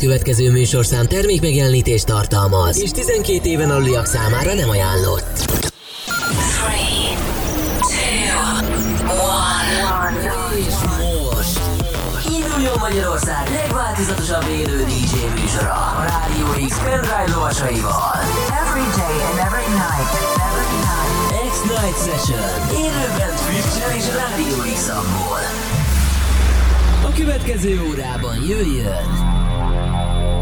következő műsorszám termék megjelenítést tartalmaz, és 12 éven aluliak számára nem ajánlott. 3, 2, 1. És most induljon Magyarország legváltozatosabb élő DJ műsora a Rádió X pendrive lovasaival. Every day and every night. Every night. X-Night Session. Élőben Twitch-en és Rádió x A következő órában jöjjön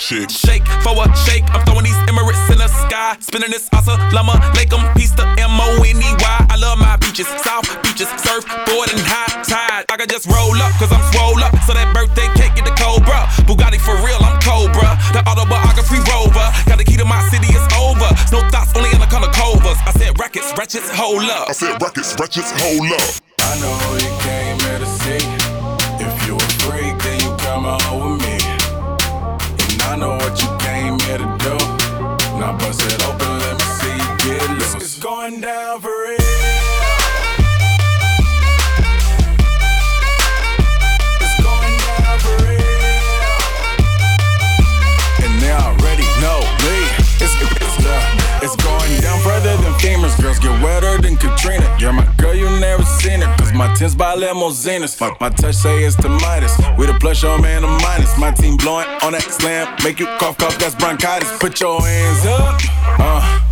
do buy shit. Shake for a shake. I'm throwing these Emirates in the sky. Spinning this Assalamu alaikum. Peace to M O N E Y. I love my beaches, south beaches, surfboard and high tide. I can just roll up, cause I'm swole up. So that birthday cake get the Cobra. Bugatti for real, I'm Cobra. The autobiography rover. Got the key to my city, it's over. No thoughts, only in the color covers. I said rackets, wretches, hold up. I said rackets, wretches, hold up. I know you came here to see. If you a freak, then you come home here to do. Now bust it open, let me see you get loose. It's going down for real. It's going down for real. And they already know me. It's, it's, uh, it's going down further than famous girls get wetter than Katrina. You're tins by limousines. My, my touch say it's the Midas. We the plus your man, a minus. My team blowing on that slam. Make you cough, cough, that's bronchitis. Put your hands up. Uh.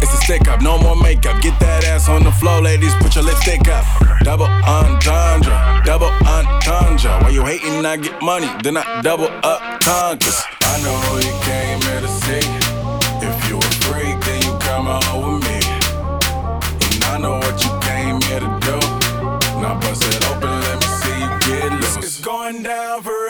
It's a stick up, no more makeup. Get that ass on the floor, ladies. Put your lipstick up. Double entendre, double entendre. While you hating, I get money, then I double up conquers. I know you came here to see. If you a freak, then you come home with me. And I know what you came here to do. Bust it open, let me see you get loose. It's going down for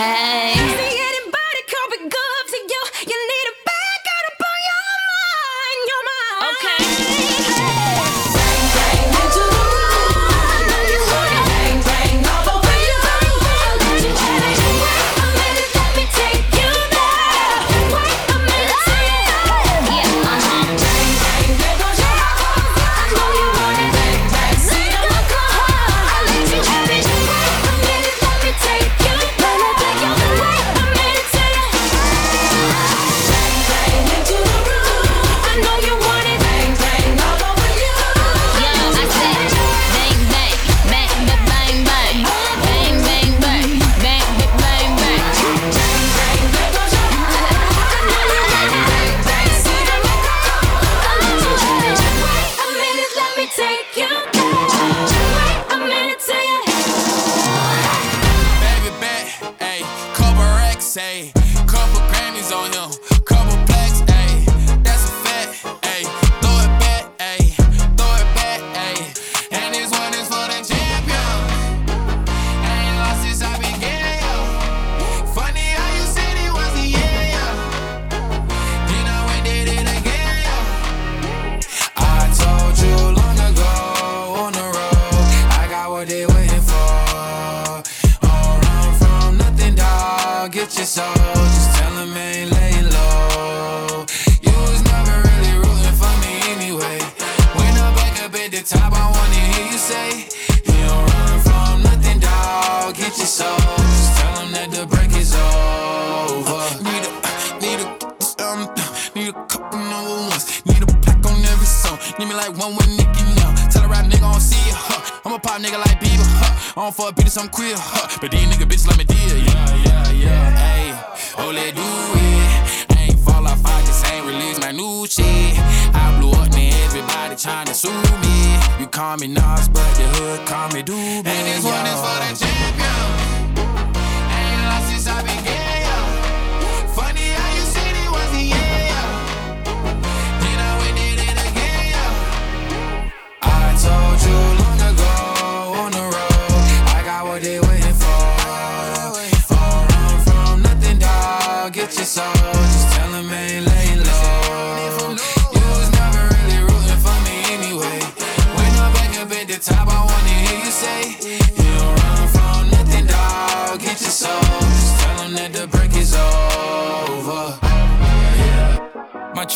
Hey. fucking over once. Need a pack on every song. Need me like one with Nicky now. Tell a rap nigga I don't see ya. Huh. I'm a pop nigga like Bieber. Huh. I don't fuck beaters, I'm queer. Huh. But these nigga bitches like me dear. Yeah, yeah, yeah. Ayy, oh, let do it. I ain't fall off, I just ain't release my new shit. I blew up, now everybody trying to sue me. You call me Nas, but the hood call me Doobie. And this one is for the champion.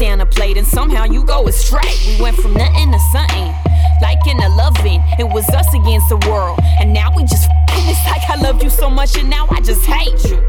life a plate and somehow you go astray. We went from nothing to something, like in a loving. It was us against the world, and now we just f***ing. It's like I loved you so much and now I just hate you.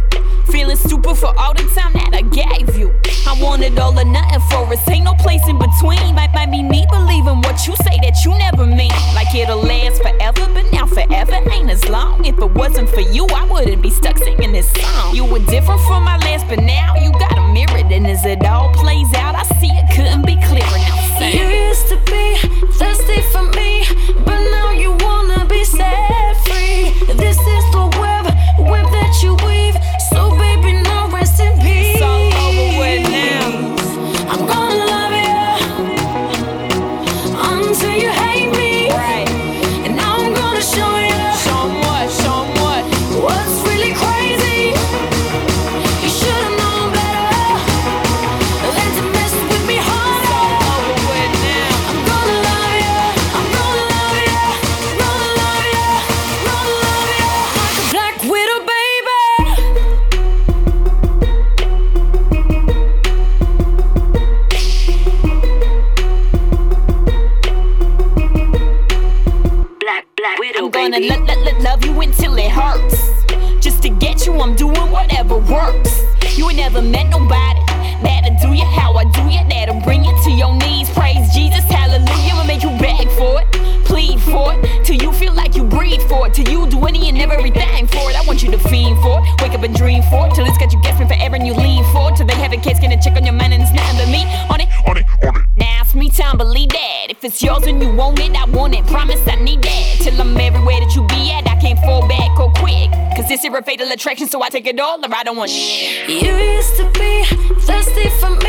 Feeling stupid for all the time that I gave you. I wanted all or nothing for us, ain't no place in between. Might, might be me believing what you say that you never mean. Like it'll last forever, but now forever ain't as long. If it wasn't for you, I wouldn't be stuck singing this song. You were different from my last, but now you got mirrored, and as it all plays out, I see it couldn't be clearer. Now, say. You used to be thirsty for me, but now you wanna be sad. take all I don't want shh. You used to be thirsty for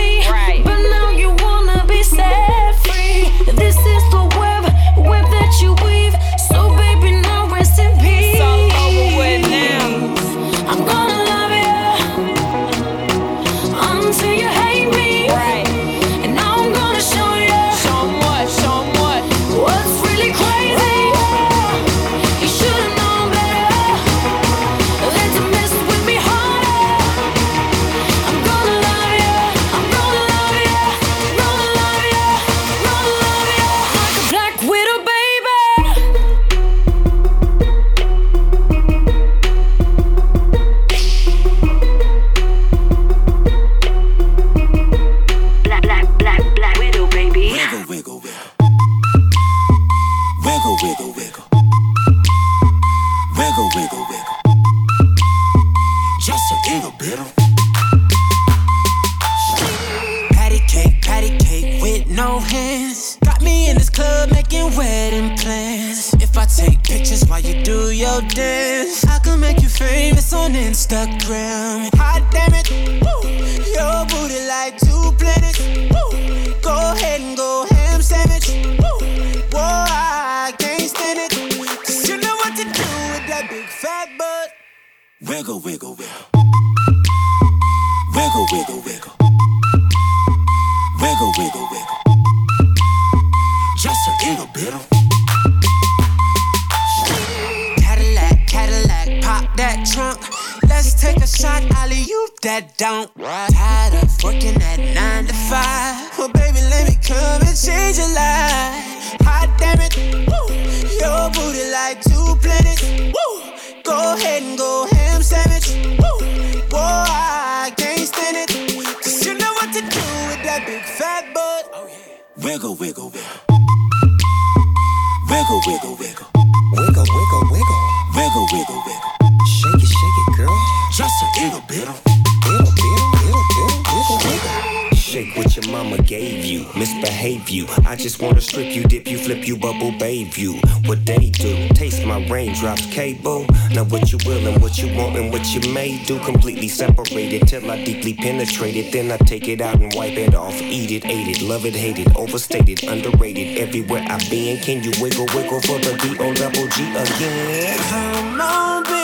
penetrate it, then I take it out and wipe it off. Eat it, ate it, love it, hate it, overstated, underrated. Everywhere I've been, can you wiggle, wiggle for the D O double G again? Come on, baby.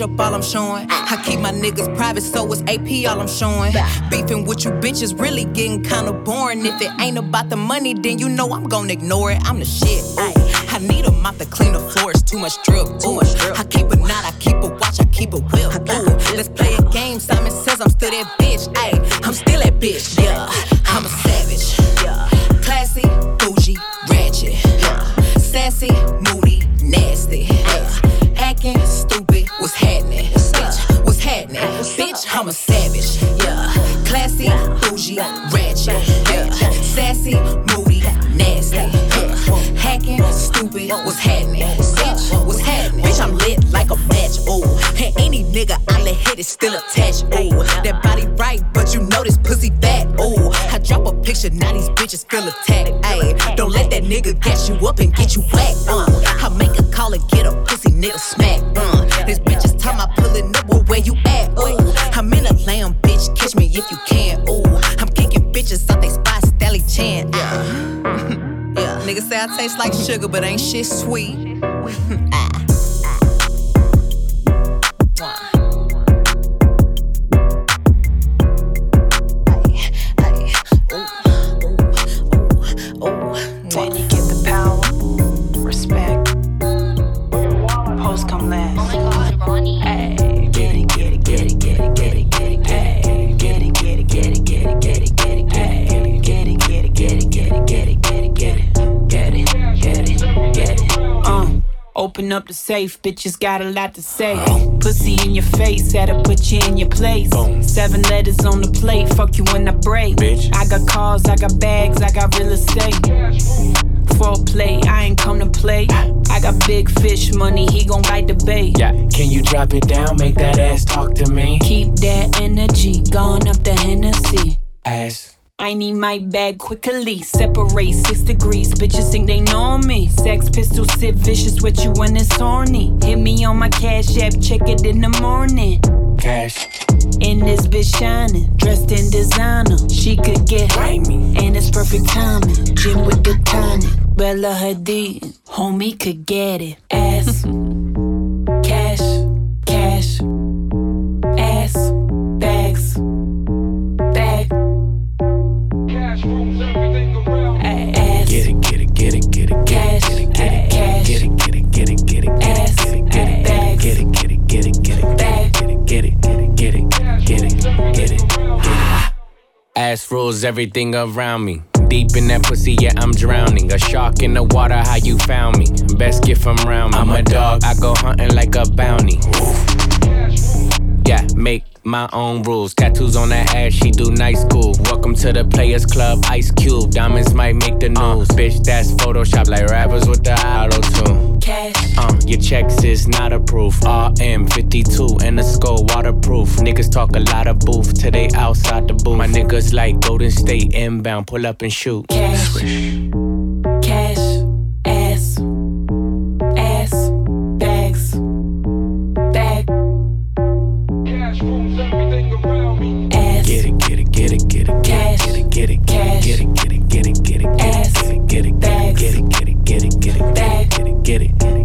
It, but your edge up all I'm showing. I keep my niggas private, so it's AP all I'm showing. Beefing with you bitches really getting kinda boring. If it ain't about the money, then you know I'm gonna ignore it. I'm the shit. Ooh. I need a mop to clean the floors, too much drip. Too much. I keep a knot, I keep a watch, I keep a whip. Ooh. Let's play a game. Simon says I'm still that bitch. Ayy, I'm still that bitch. I'm a savage. Yeah, classy, bougie, ratchet. Yeah, sassy, moody, nasty. Yeah. Hacking, stupid, what's happening? Bitch, what's happening? Bitch, I'm lit like a match. Ooh, and any nigga I let hit is still attached. Ooh, that body right, but you know this pussy fat. Ooh, I drop a picture, now these bitches feel attacked. Ayy, don't let that nigga gas you up and get you whacked. Uh, I make a call and get a pussy nigga smack. Uh, niggas say I taste like sugar, but ain't shit sweet. Ah. Open up the safe, bitches got a lot to say. Pussy in your face, had to put you in your place. Seven letters on the plate, fuck you when I break. Bitch. I got cars, I got bags, I got real estate. Foreplay, I ain't come to play. I got big fish money, he gon' bite the bait. Yeah, can you drop it down? Make that ass talk to me. Keep that energy going up the Hennessy. Ass. I need my bag quickly. Separate six degrees. Bitches think they know me. Sex pistol sit vicious with you when it's horny. Hit me on my cash app, check it in the morning. Cash. In this bitch shining, dressed in designer. She could get me, and it's perfect timing. Gym with the tonic, Bella Hadid, homie could get it. Ass, cash, cash, ass rules everything around me. Deep in that pussy, yeah, I'm drowning. A shark in the water, how you found me? Best gift from round me. I'm a dog, I go hunting like a bounty. Yeah, make my own rules. Tattoos on her ass, she do night school. Welcome to the Players Club, Ice Cube. Diamonds might make the news. Uh, bitch, that's Photoshop like rappers with the auto tune. Cash. Uh, your checks is not approved. RM52 in the skull waterproof. Niggas talk a lot of booth till they outside the booth. My niggas like Golden State inbound, pull up and shoot. Cash. Swish. get it.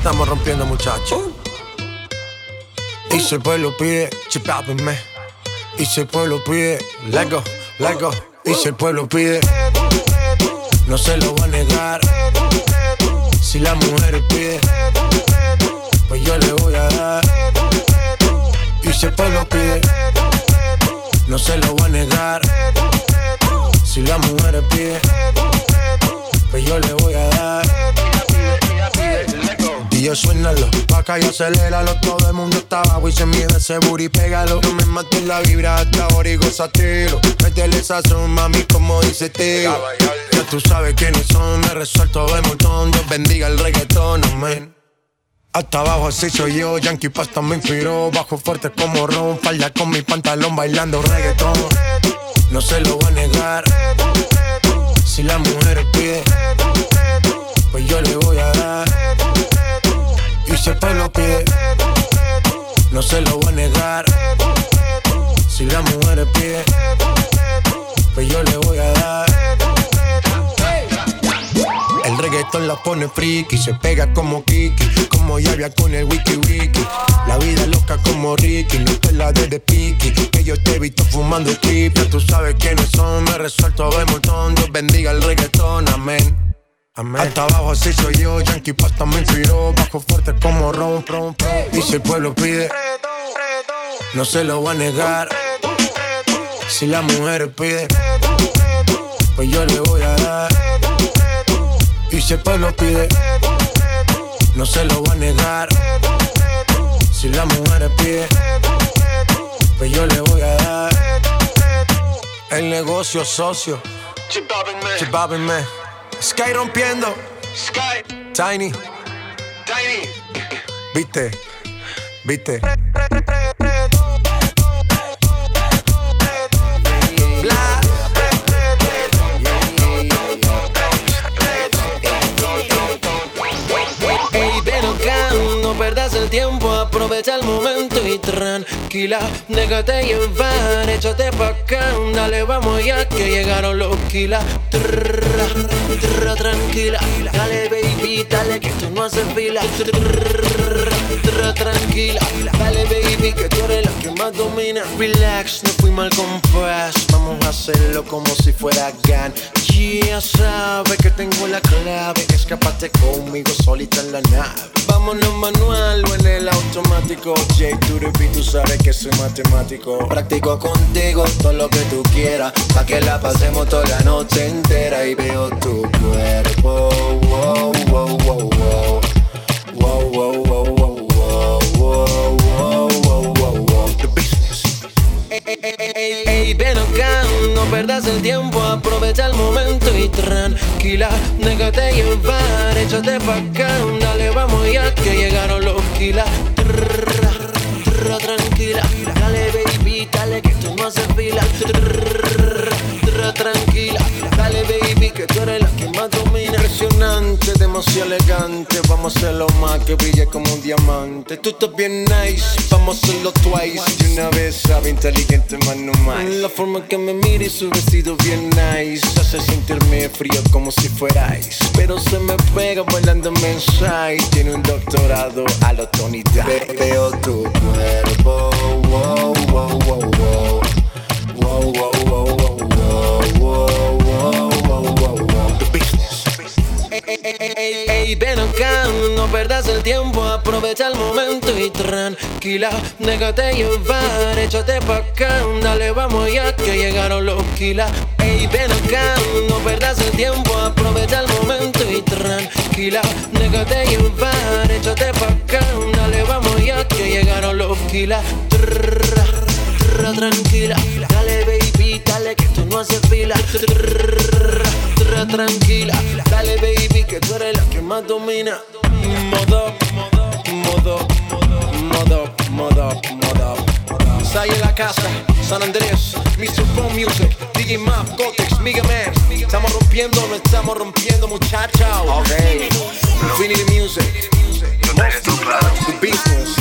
Estamos rompiendo, muchachos. Y si el pueblo pide, chipápenme. Y si el pueblo pide, let go, let go. Y si el pueblo pide, no se lo va a negar. Si la mujer pide, pues yo le voy a dar. Y si el pueblo pide, no se lo va a negar. Si la mujer pide, pues yo le voy a dar. Yo suénalo, pa' y aceléralo. Todo el mundo está abajo y se mide ese booty, pégalo. No me mates la vibra hasta ahora y gozatelo Métele sazón, mami, como dice tío Ya tú sabes quiénes son, me resuelto de montón. Dios bendiga el reggaetón, amén. Hasta abajo así soy yo, Yankee Pasta me inspiró Bajo fuerte como Ron, falda con mi pantalón bailando reggaetón. No se lo voy a negar. Si la mujer pide Pues yo le voy a si el pueblo pide. No se lo voy a negar. Si la mujer pide Pues yo le voy a dar. El reggaetón la pone friki, se pega como Kiki, como Yavia con el wiki wiki. La vida loca como Ricky, no te la de de Piki, que yo te he visto fumando ya tú sabes quiénes son, me resuelto de montón, Dios bendiga el reggaetón, amén. Amén. Hasta abajo así soy yo, Yankee Pasta me inspiró, bajo fuerte como ron, ron, ron. Y si el pueblo pide, no se lo va a negar. Si la mujer pide, pues yo le voy a dar. Y si el pueblo pide, no se lo voy a negar. Si la mujer pide, pues yo le voy a dar. El negocio socio. Chipábenme. Sky rompiendo. Sky. Tiny. Tiny. Viste. Viste. Tiempo, aprovecha el momento y tranquila, déjate llevar, échate pa' acá, dale, vamos ya que llegaron los kilas. Tranquila, dale baby, dale que tú no haces fila. Tranquila, dale baby que tú eres la que más domina. Relax, no fui mal compás, vamos a hacerlo como si fuera GAN. Ya sabes que tengo la clave, escapate conmigo solita en la nave. Vámonos manual o en el automático. J Turupi, tú sabes que soy matemático. Practico contigo todo lo que tú quieras, pa' que la pasemos toda la noche entera y veo tu cuerpo. Wow, wow, wow, wow, Ey, ey, ven acá, no perdas el tiempo, aprovecha el momento y tranquila, déjate llevar, échate pa' acá, dale, vamos ya que llegaron los kilas. Tranquila, dale baby, dale que tú no haces fila. Tranquila, baby que tú eres la que más domina. Impresionante, demasiado elegante, vamos a hacerlo más que brille como un diamante. Tú estás bien nice, vamos a hacerlo twice. Y una vez sabe inteligente más no más. La forma que me mira y su vestido bien nice hace sentirme frío como si fuerais. Pero se me pega bailando mensaje. Tiene un doctorado a lo Tony Veo tu cuerpo, wow, wow. Wow, wow, wow, wow, wow, Ey, ey, ven acá, no perdas el tiempo, aprovecha el momento y tranquila, déjate llevar, échate pa' acá, dale, vamos ya que llegaron los kilas. Ey, ven acá, no perdas el tiempo, aprovecha el momento y tranquila, déjate llevar, échate pa' acá, dale, vamos ya que llegaron los kilas. Tranquila, dale baby, dale que tú no haces fila. Trrra, tranquila, dale baby que tú eres la que más domina. Modo, modo, modo, modo, modo. Sai en la casa, San Andrés, Mr. Phone Music, DJ Map, Cortex, Mega Man. Estamos rompiendo, no estamos rompiendo, muchachos. Ok. Infinity Music. The business,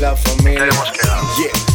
la familia. Yeah.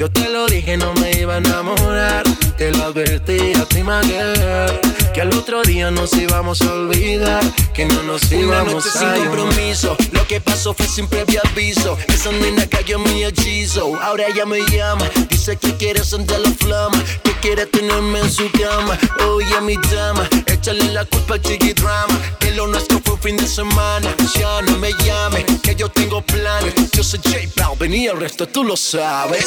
Yo te lo dije, no me iba a enamorar. Te lo advertí a ti, girl. Que al otro día nos íbamos a olvidar, que no nos Una íbamos noche a sin compromiso. Lo que pasó fue sin previo aviso. Esa nena cayó en mi hechizo. Ahora ella me llama. Dice que quiere sentir la flama. Que quiere tenerme en su cama. Oye, mi dama. Échale la culpa al chiqui drama. Que lo nuestro fue un fin de semana. Ya no me llame. Que yo tengo planes. Yo soy J Balvin y el resto tú lo sabes.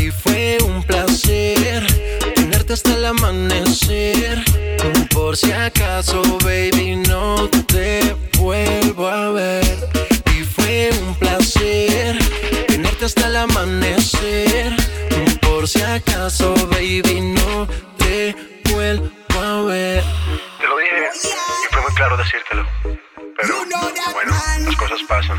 Y fue un placer tenerte hasta el amanecer. Por si acaso, baby, no te vuelvo a ver. Y fue un placer tenerte hasta el amanecer. Por si acaso, baby, no te vuelvo a ver. Te lo dije y fue muy claro decírtelo. Pero bueno, las cosas pasan.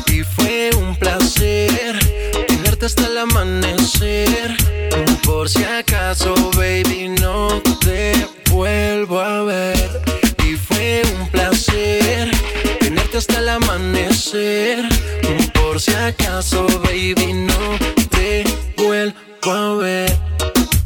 Y fue un placer tenerte hasta el amanecer. Por si acaso, baby, no te vuelvo a ver. Y fue un placer tenerte hasta el amanecer. Por si acaso, baby, no te vuelvo a ver.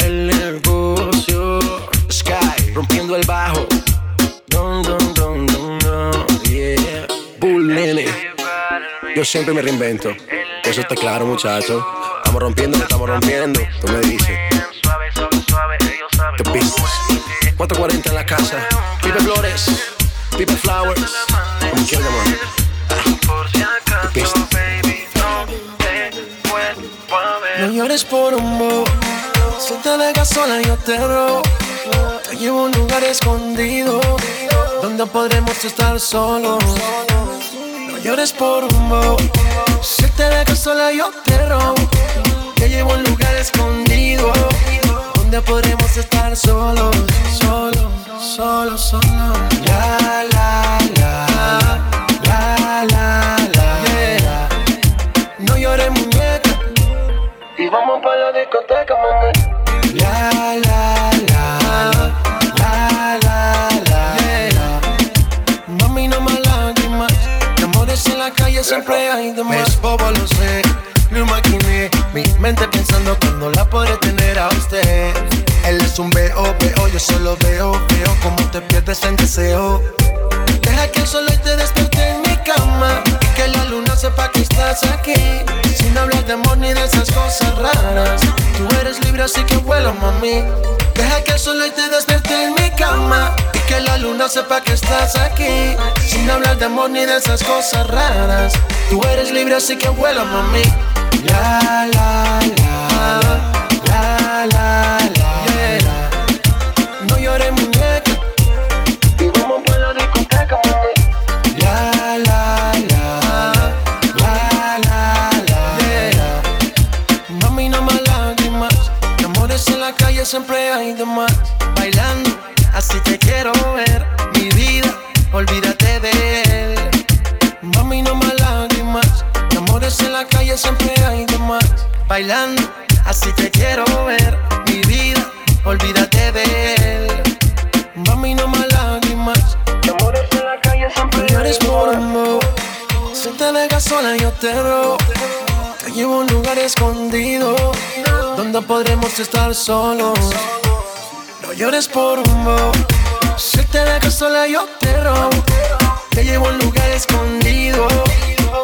El negocio. Sky, rompiendo el bajo. Dun, dun, dun, dun, yeah. Bull. Yo siempre me reinvento. Eso está claro, muchacho. Estamos rompiendo, estamos rompiendo. Tú me dices. The business. 440 en la casa. Pipe Flores. Pipe Flowers. Como quieras llamar. The business. No llores por un bo. Si te dejas sola, yo te robo. Te llevo un lugar escondido. Donde podremos estar solos. No llores por un bo. Si te dejas sola, yo te robo. Te llevo un lugar escondido. Donde podremos estar solos. Solos, solos, solos. La, la. La, Y vamos para la discoteca, mami. La, la, la. La, la, la. Yeah. Mami, no más lágrimas. De amores en la calle siempre hay de más. Es bobo, lo sé. Lo imaginé. Mi mente pensando cuando la podré tener a usted. Él es un veo, veo. Yo solo veo, veo como te pierdes en deseo. Deja que el sol te despierte en mi cama que la luna sepa que estás aquí. Sin hablar de amor ni de esas cosas raras. Tú eres libre así que vuela mami. Deja que el sol hoy te despierte en mi cama. Y que la luna sepa que estás aquí. Sin hablar de amor ni de esas cosas raras. Tú eres libre así que vuela mami. La la solos. No llores por un bobo. Si te dejo sola, yo te robo. Te llevo a un lugar escondido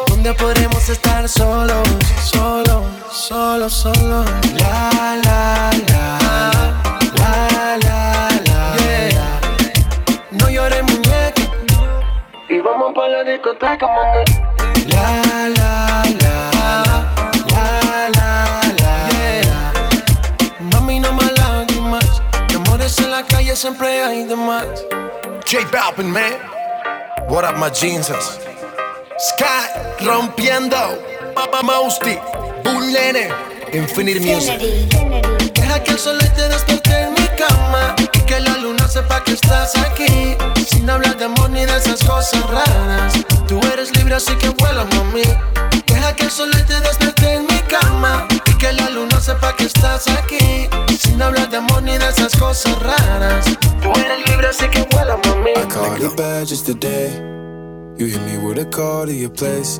donde podremos estar solos, solos, solos, solos. La, la, la, la, la, la, yeah. No llores, muñeca. Y vamos pa' la discoteca. Siempre hay de más. J Balvin, man. What up, my jeans? Sky rompiendo. Mama Mousty. Bull Nene. Infinite Music. Deja que el sol te despierte en mi y que la luna sepa que estás aquí. Sin hablar de amor ni de esas cosas raras. Tú eres libre, así que vuela, mami. Deja que el sol te despierte en mi cama y que la luna sepa que estás aquí. Sin hablar de amor ni de esas cosas raras. Tú eres libre, así que vuela, mami. I called it bad just. You hit me with a call to your place.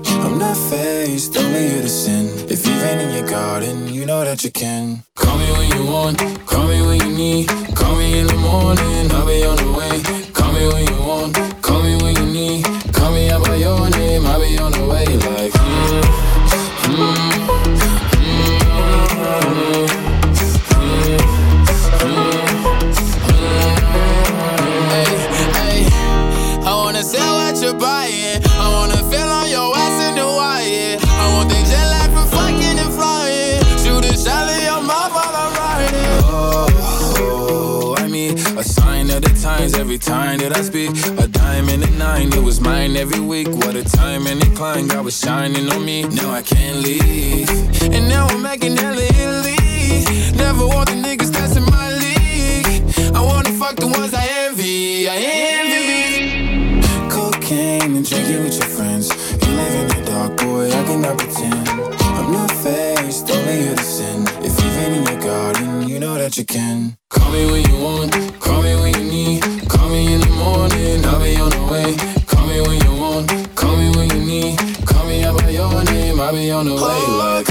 I'm not faced, only here to sin. If you've been in your garden, you know that you can. Call me when you want, call me when you need. Call me in the morning, I'll be on the way. Call me when you want, call me when you need. Call me out by your name, I'll be on the way. Like, mm, mm, sell what you're buying. Every time that I speak. A diamond and a nine, it was mine every week. What a time and decline, God was shining on me. Now I can't leave. And now I'm making hella Italy. Never want the niggas in my league. I wanna fuck the ones I envy. I envy. Cocaine and drinking with your friends. You live in the dark, boy, I cannot pretend. I'm not faced, only here to sin. If you've in your garden, you know that you can. Call me when you want, call me when you need. I'll be on the way. Like,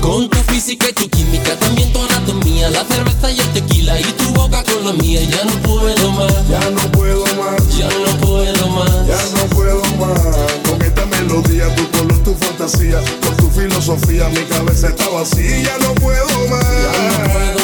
Con tu física y tu química, también tu anatomía, la cerveza y el tequila y tu boca con la mía. Ya no puedo más, ya no puedo más, ya no puedo más, ya no puedo más. Con esta melodía, tu color, tu fantasía, con tu filosofía, mi cabeza está vacía. Ya no puedo más,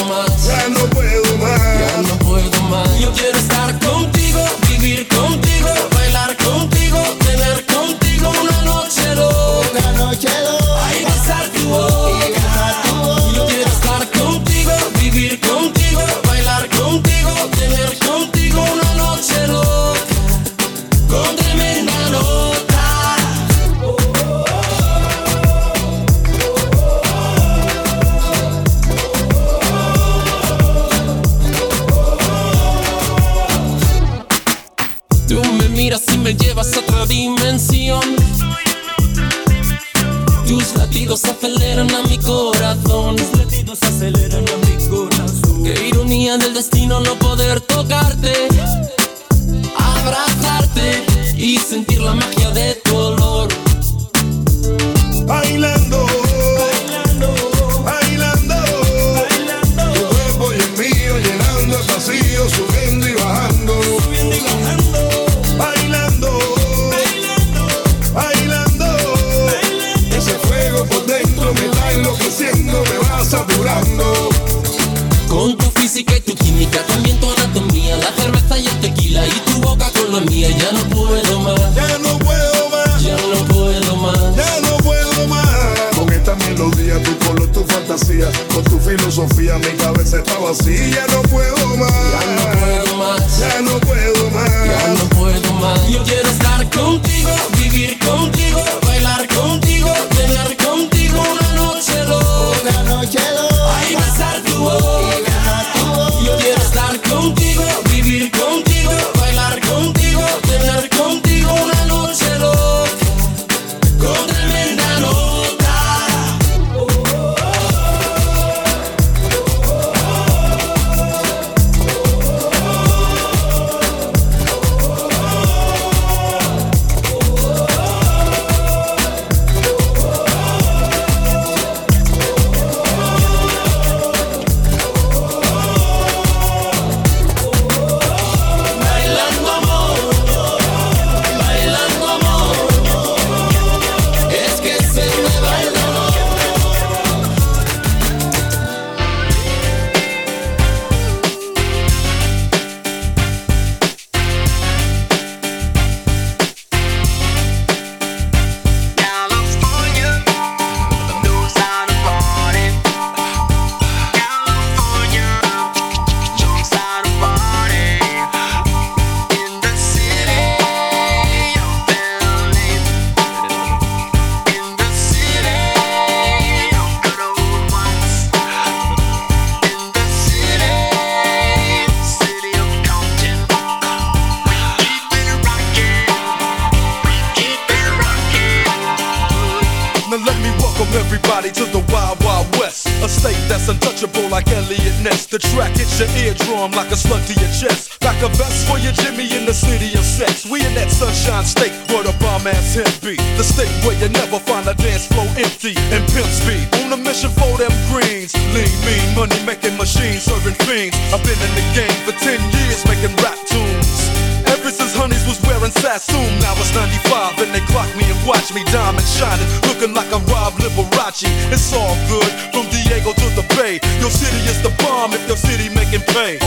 where you never find a dance floor empty and pimp speed. On a mission for them greens. Lean, mean, money making machines, serving fiends. I've been in the game for 10 years making rap tunes. Ever since Honeys was wearing Sassoon, now it's 95 and they clock me and watch me diamond shining, looking like a Rob Liberace. It's all good from Diego to the Bay. Your city is the bomb if your city making pay.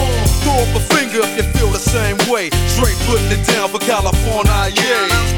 Throw up a finger if you feel the same way. Straight putting it down for California, yeah.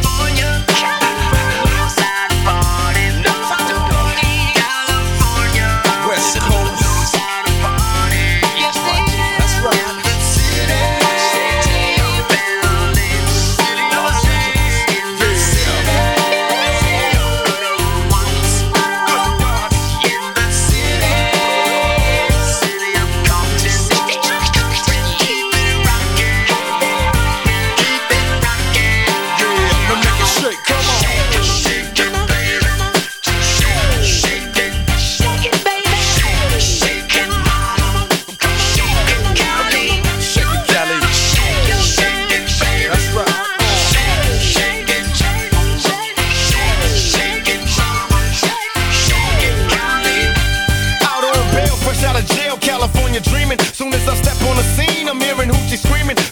Dreaming. Soon as I step on the scene, I'm hearing hoochie screaming.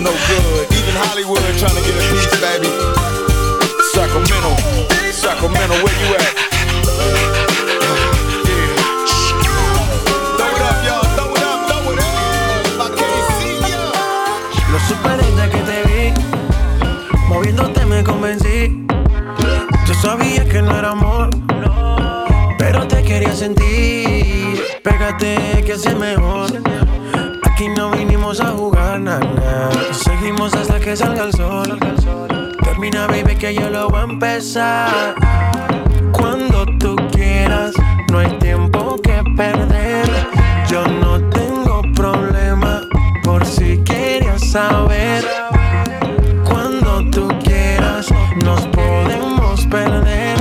No good. Even Hollywood trying to get a piece, baby. Sacramento, Sacramento, where you at? Que te vi, moviéndote me convencí. Yo sabía que no era amor, pero te quería sentir. Pégate que es mejor. Aquí no a jugar nada. Seguimos hasta que salga el sol. Termina, baby, que yo lo voy a empezar. Cuando tú quieras, no hay tiempo que perder. Yo no tengo problema por si querías saber. Cuando tú quieras, nos podemos perder.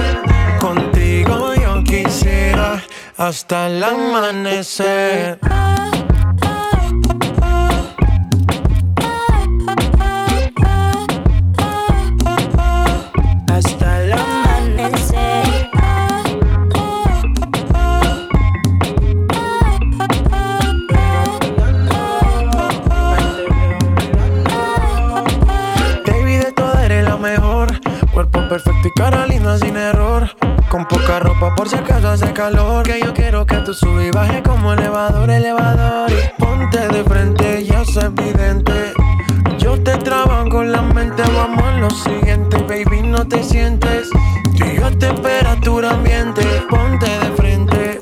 Contigo yo quisiera hasta el amanecer. Si acaso hace calor. Que yo quiero que tú subas y bajes como elevador, elevador. Y ponte de frente, ya es evidente. Yo te traban con la mente, vamos a lo siguiente, baby, no te sientes. Tú y yo temperatura ambiente, ponte de frente.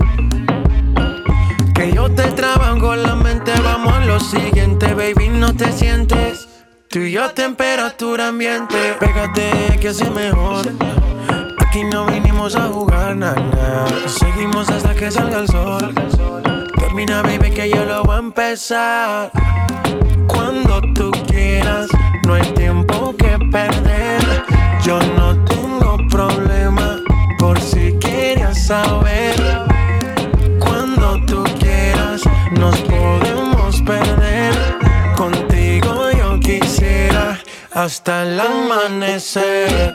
Que yo te traban con la mente, vamos a lo siguiente, baby, no te sientes. Tú y yo temperatura ambiente, pégate que hace mejor. Aquí no vinimos a jugar nada, seguimos hasta que salga el sol. Termina, baby, que yo lo voy a empezar. Cuando tú quieras, no hay tiempo que perder. Yo no tengo problema, por si quieres saber. Cuando tú quieras, nos podemos perder. Contigo yo quisiera hasta el amanecer.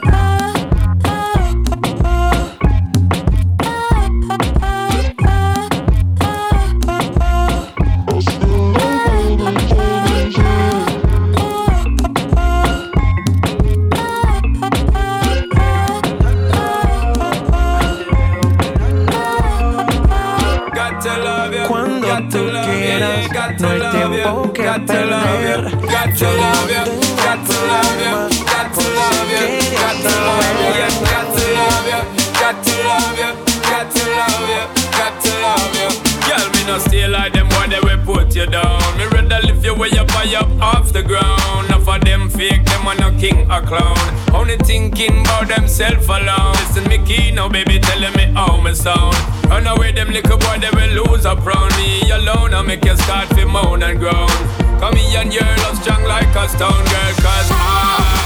Got to love you, got to love you, got to love you, got to love you, got to love you, got to love you, got to love you, got to love you, got to love you. Girl, me no stay like them boy, they will put you down. Me rather lift you way up high up off the ground. Enough of them fake, them a no king or clown. Only thinking about themself alone. Listen, me key now, baby, telling me how me sound. Run away, them little boy, they will lose up round me alone. I make you start to moan and groan. Come here and your love strong like a stone girl, cause I